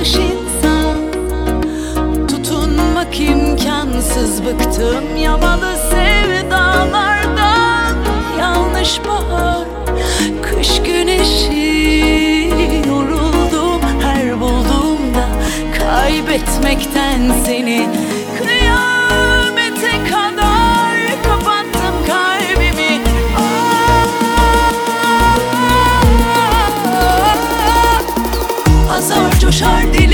yanlış insan. Tutunmak imkansız bıktım yamalı sevdalardan. Yanlış bahar, kış güneşi Yoruldum her bulduğumda. Kaybetmekten seni coşar deli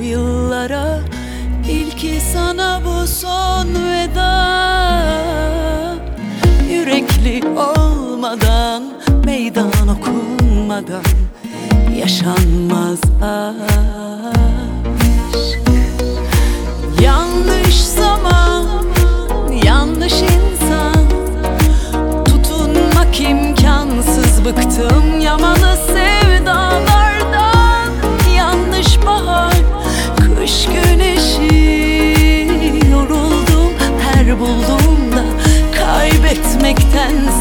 o yıllara İlki sana bu son veda. Yürekli olmadan Meydan okunmadan Yaşanmaz. ah and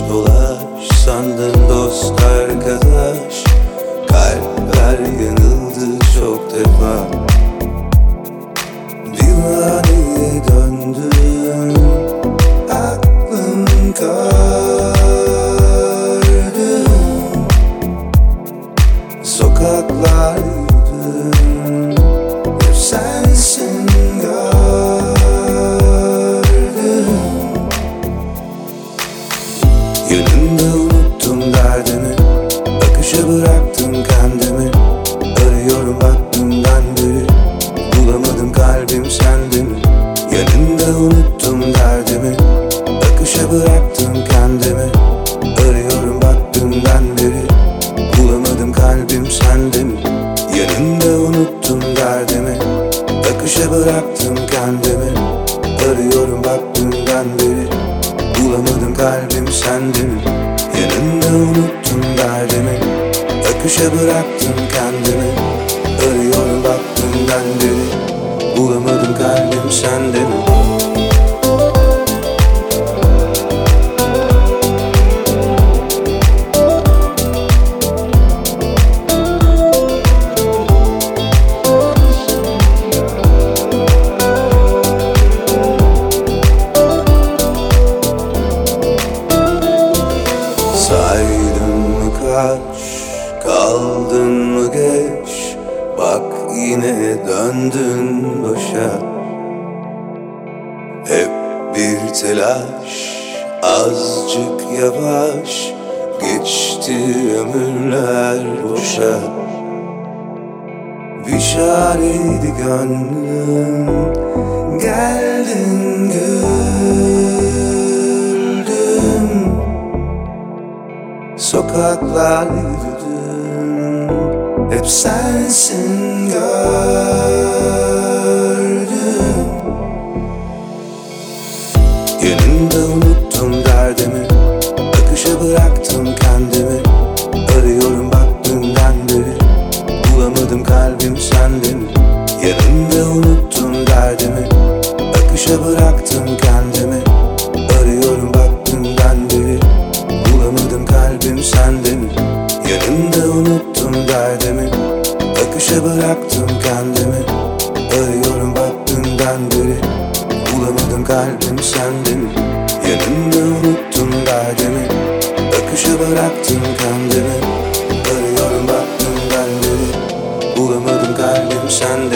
dolar grande.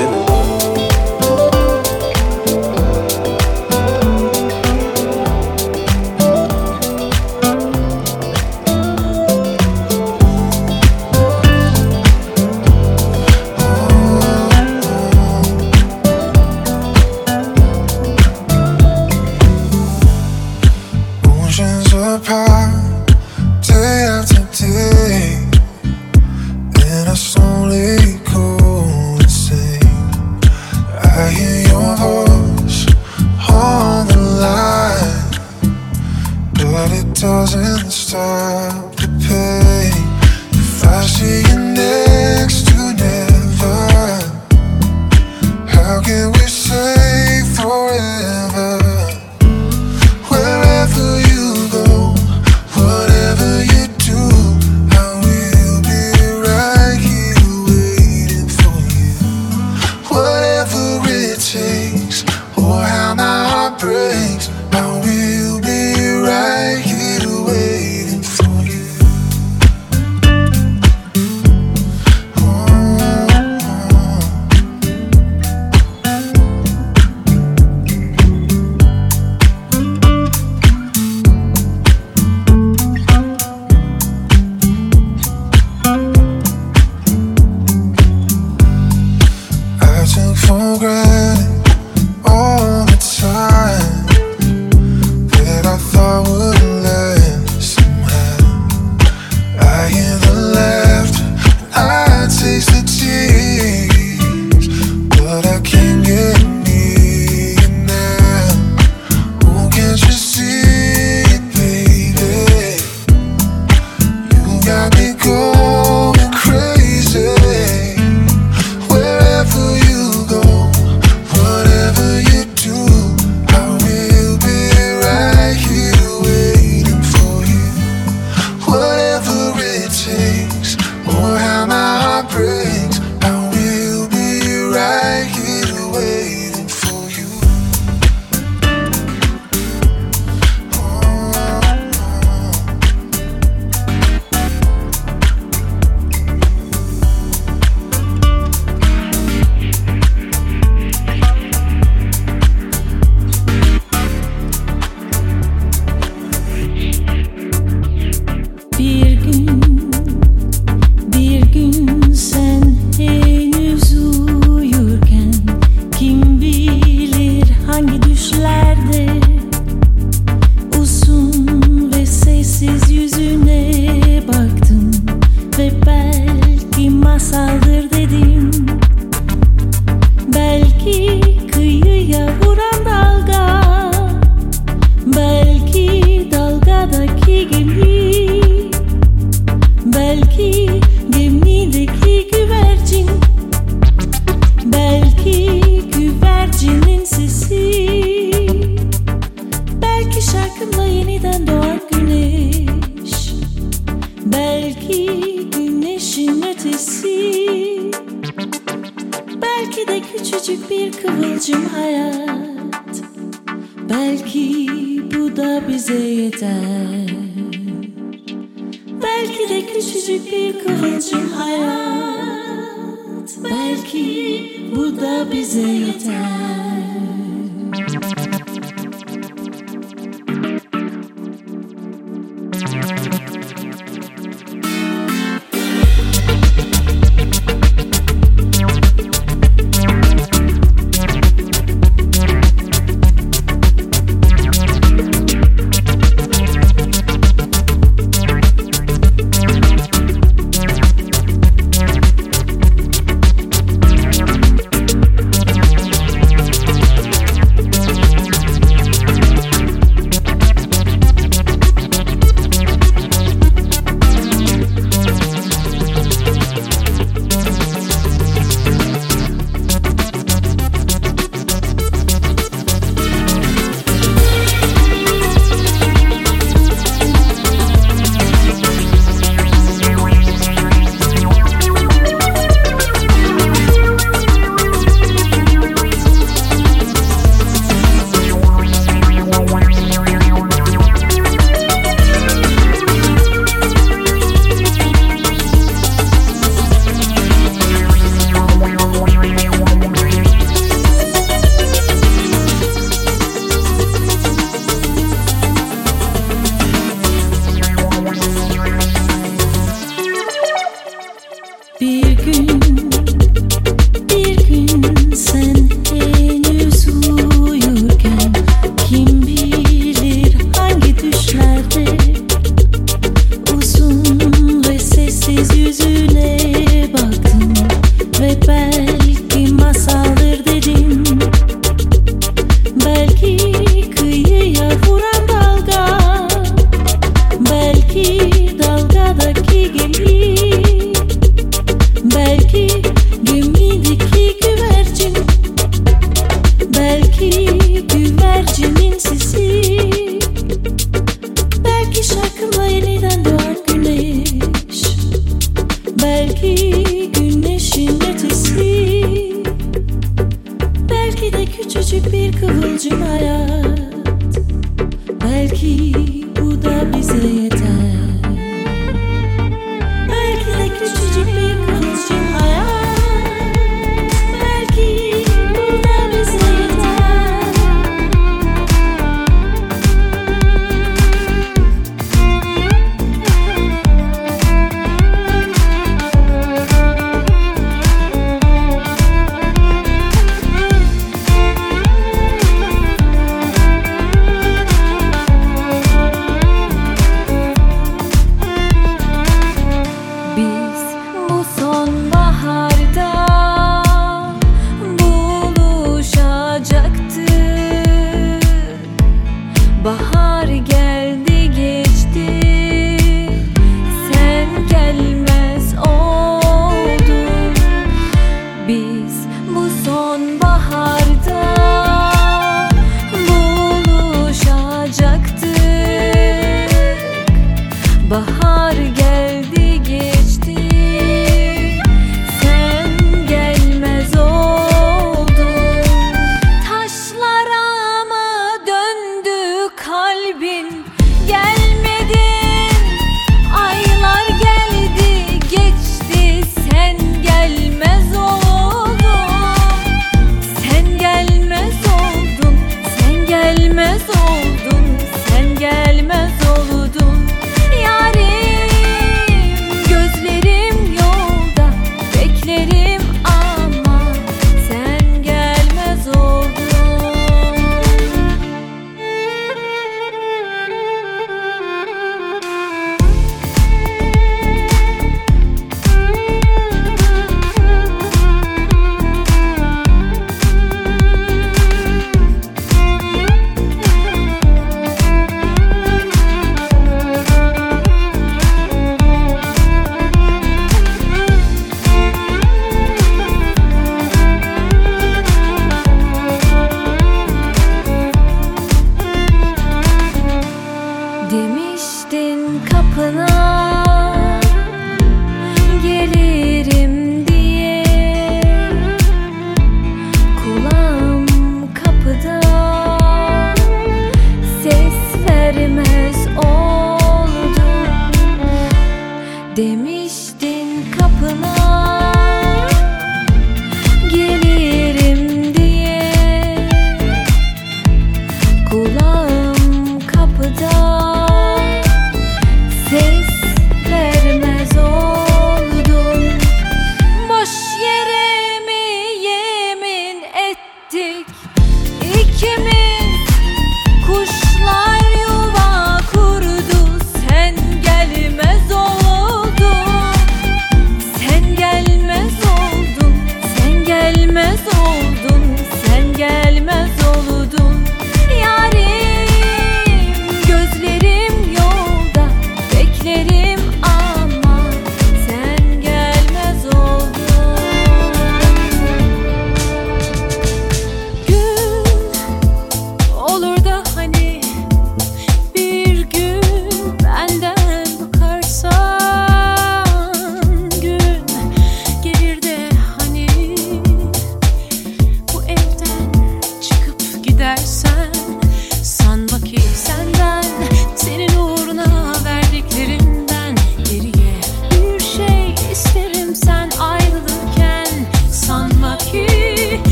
de mí.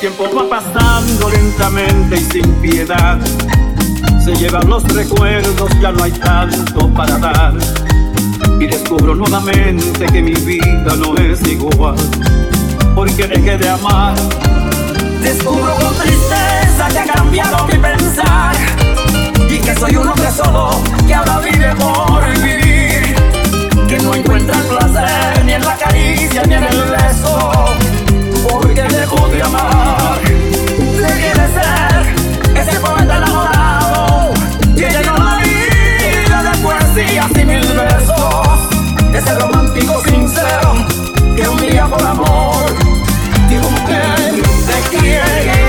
Tiempo va pasando lentamente y sin piedad. Se llevan los recuerdos, ya no hay tanto para dar. Y descubro nuevamente que mi vida no es igual, porque dejé de amar. Descubro con tristeza que ha cambiado mi pensar y que soy un hombre solo que ahora vive por vivir, que no encuentra el placer ni en la caricia ni en el beso, porque dejó de amar. Dejé de ser ese poeta enamorado que llenó la vida de poesías y mil versos, ese romántico sincero que un día por amor dijo mujer te quiero,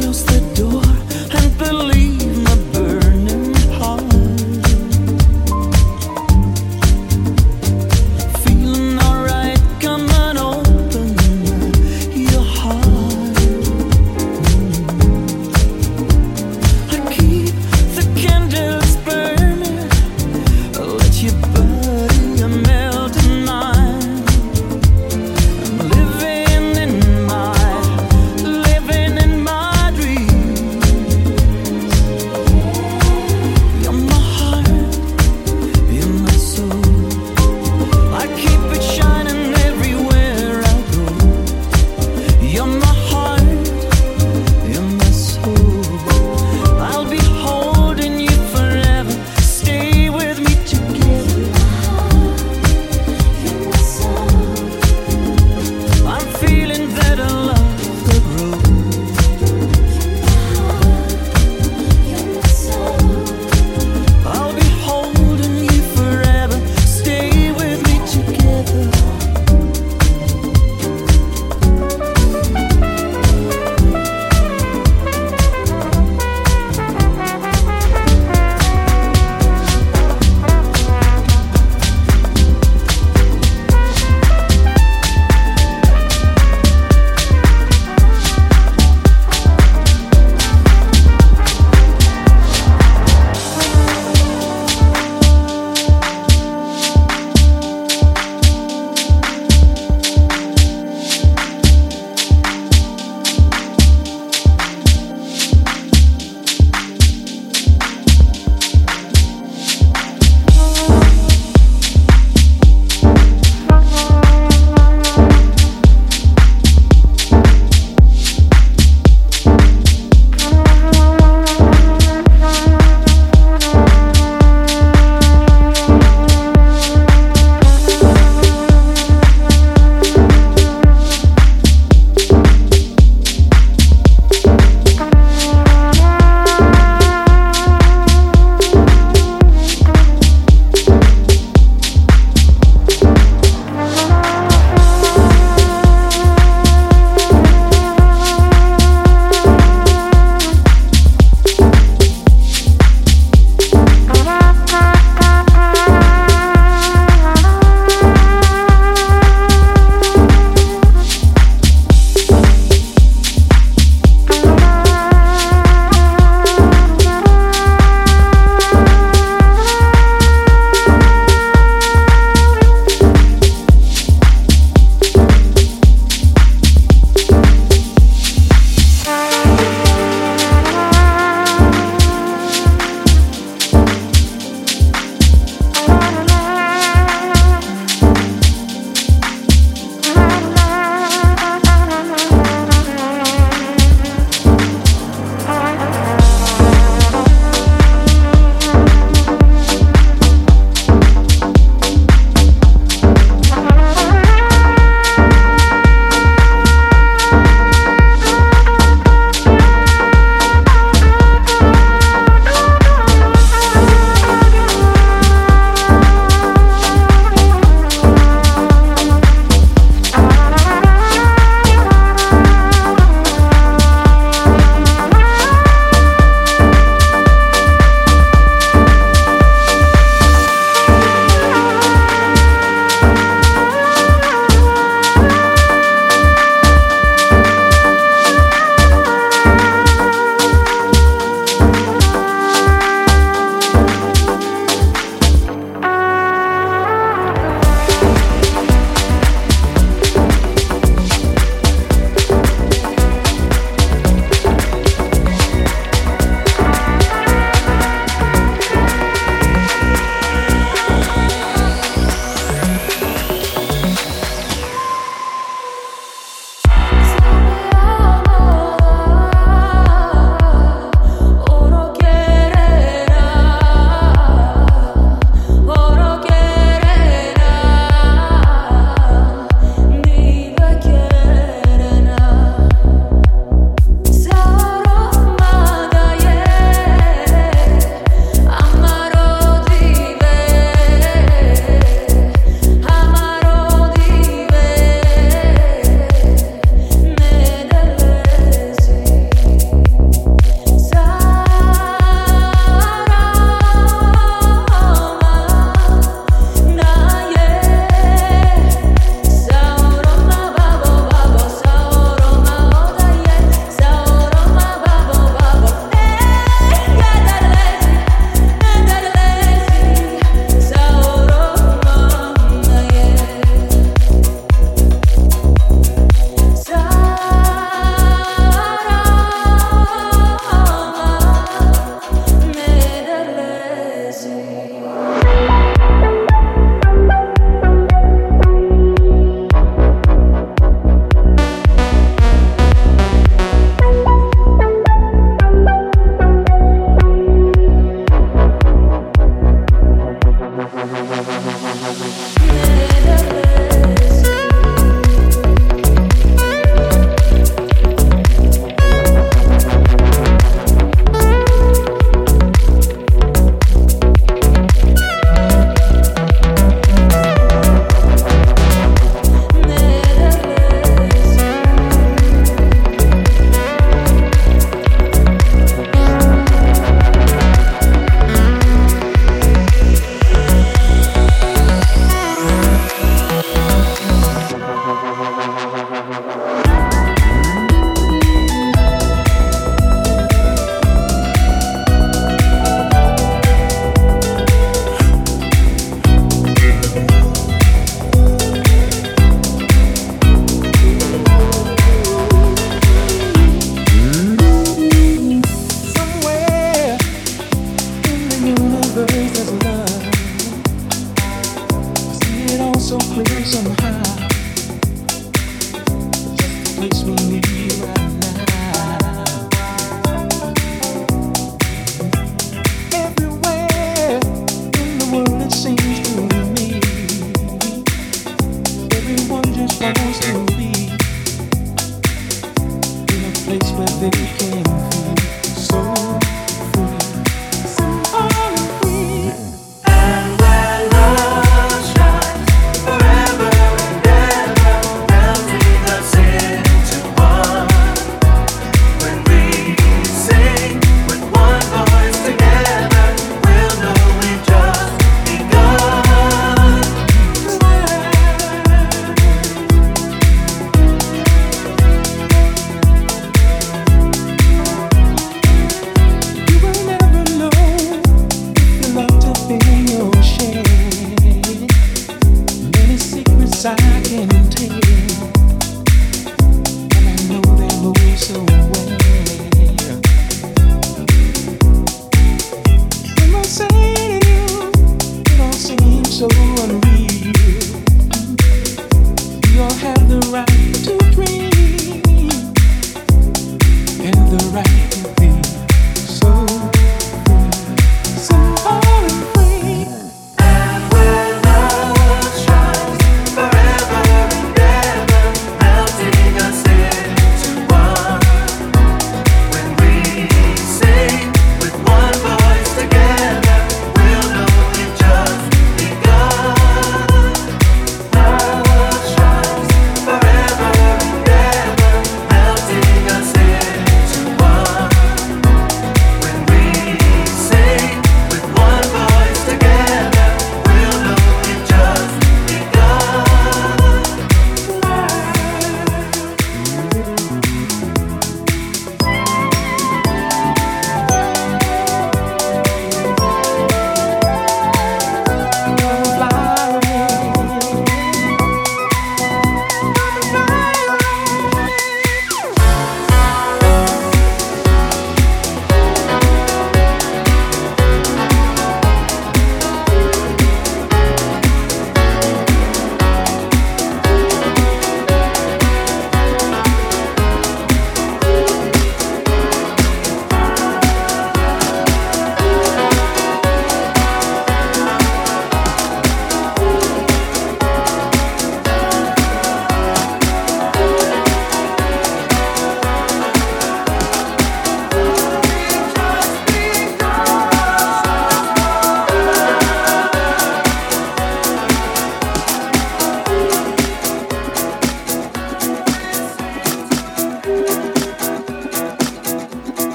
close the door.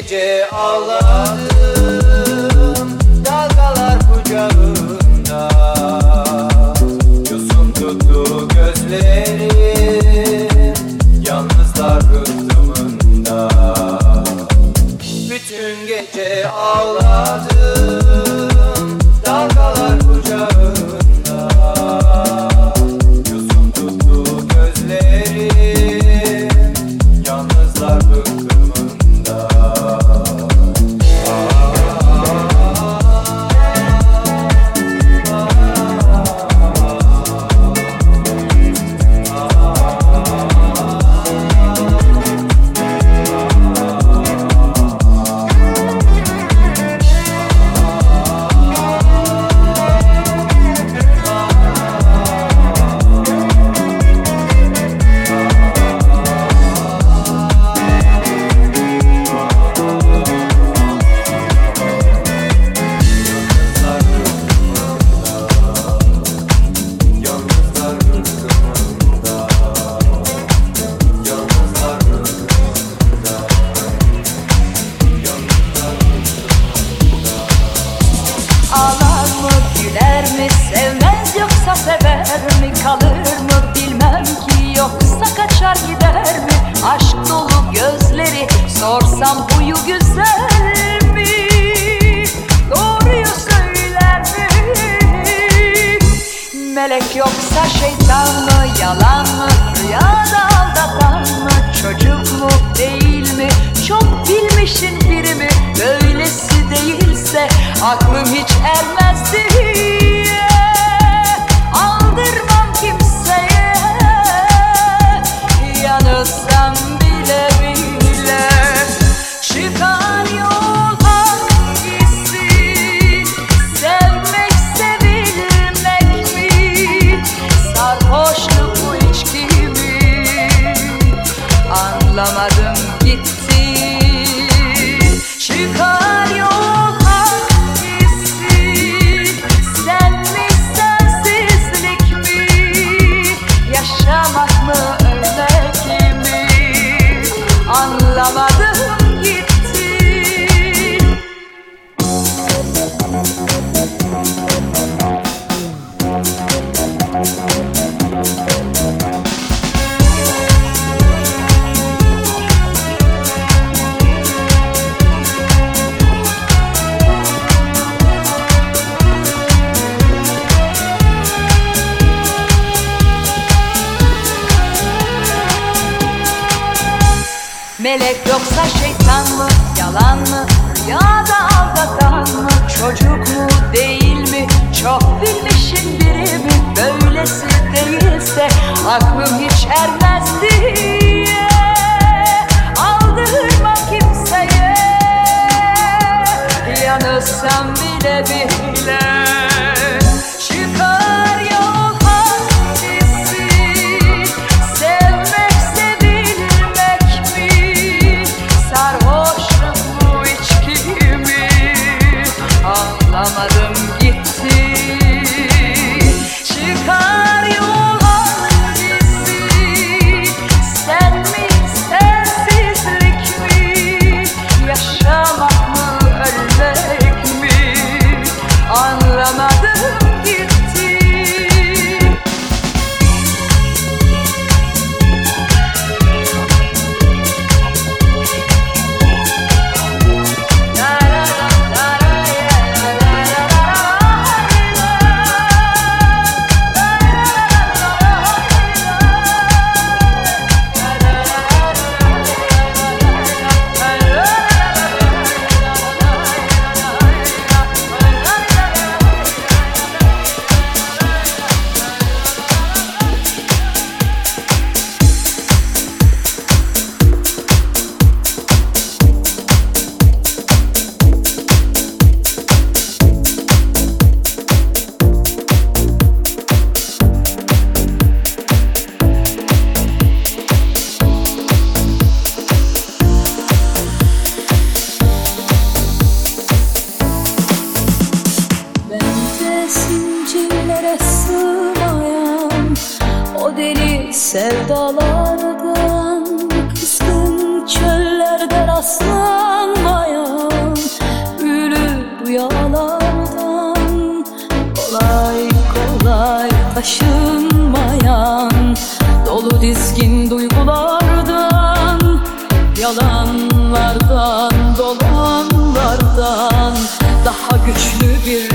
gece ağladım Dalgalar kucağında. Yosun tuttu gözlerim rastlanmayan Ölü bu yalardan Kolay kolay taşınmayan Dolu dizgin duygulardan Yalanlardan, dolanlardan Daha güçlü bir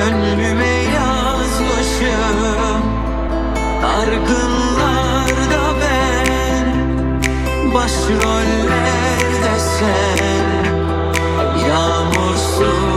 Gönlüme yazmışım. Argınlarda ben Başrollerde sen. Yağmursuz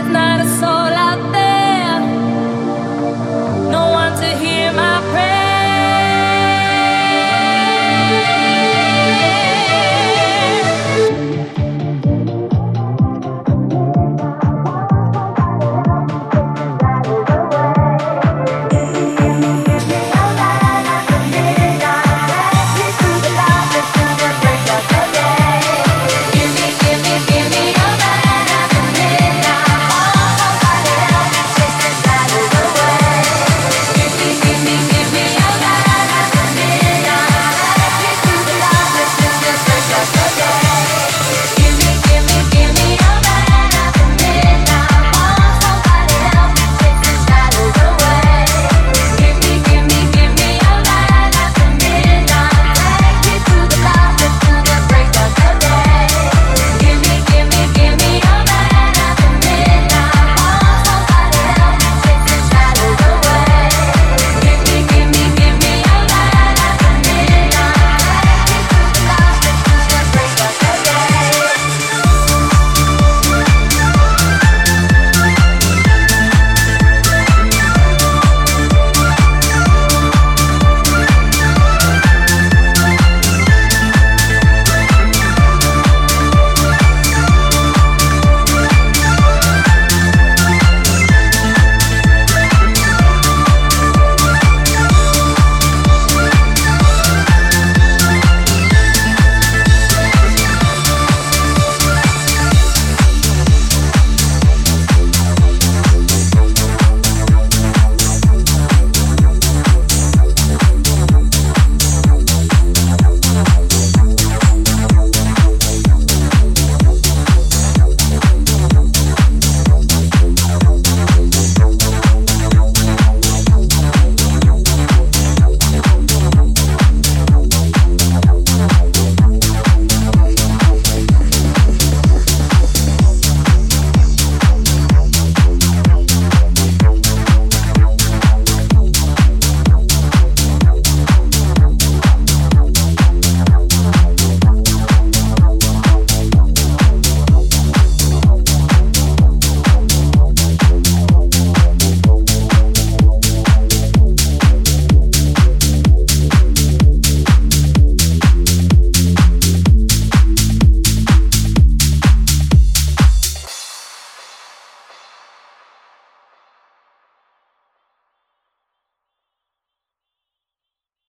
There's not a soul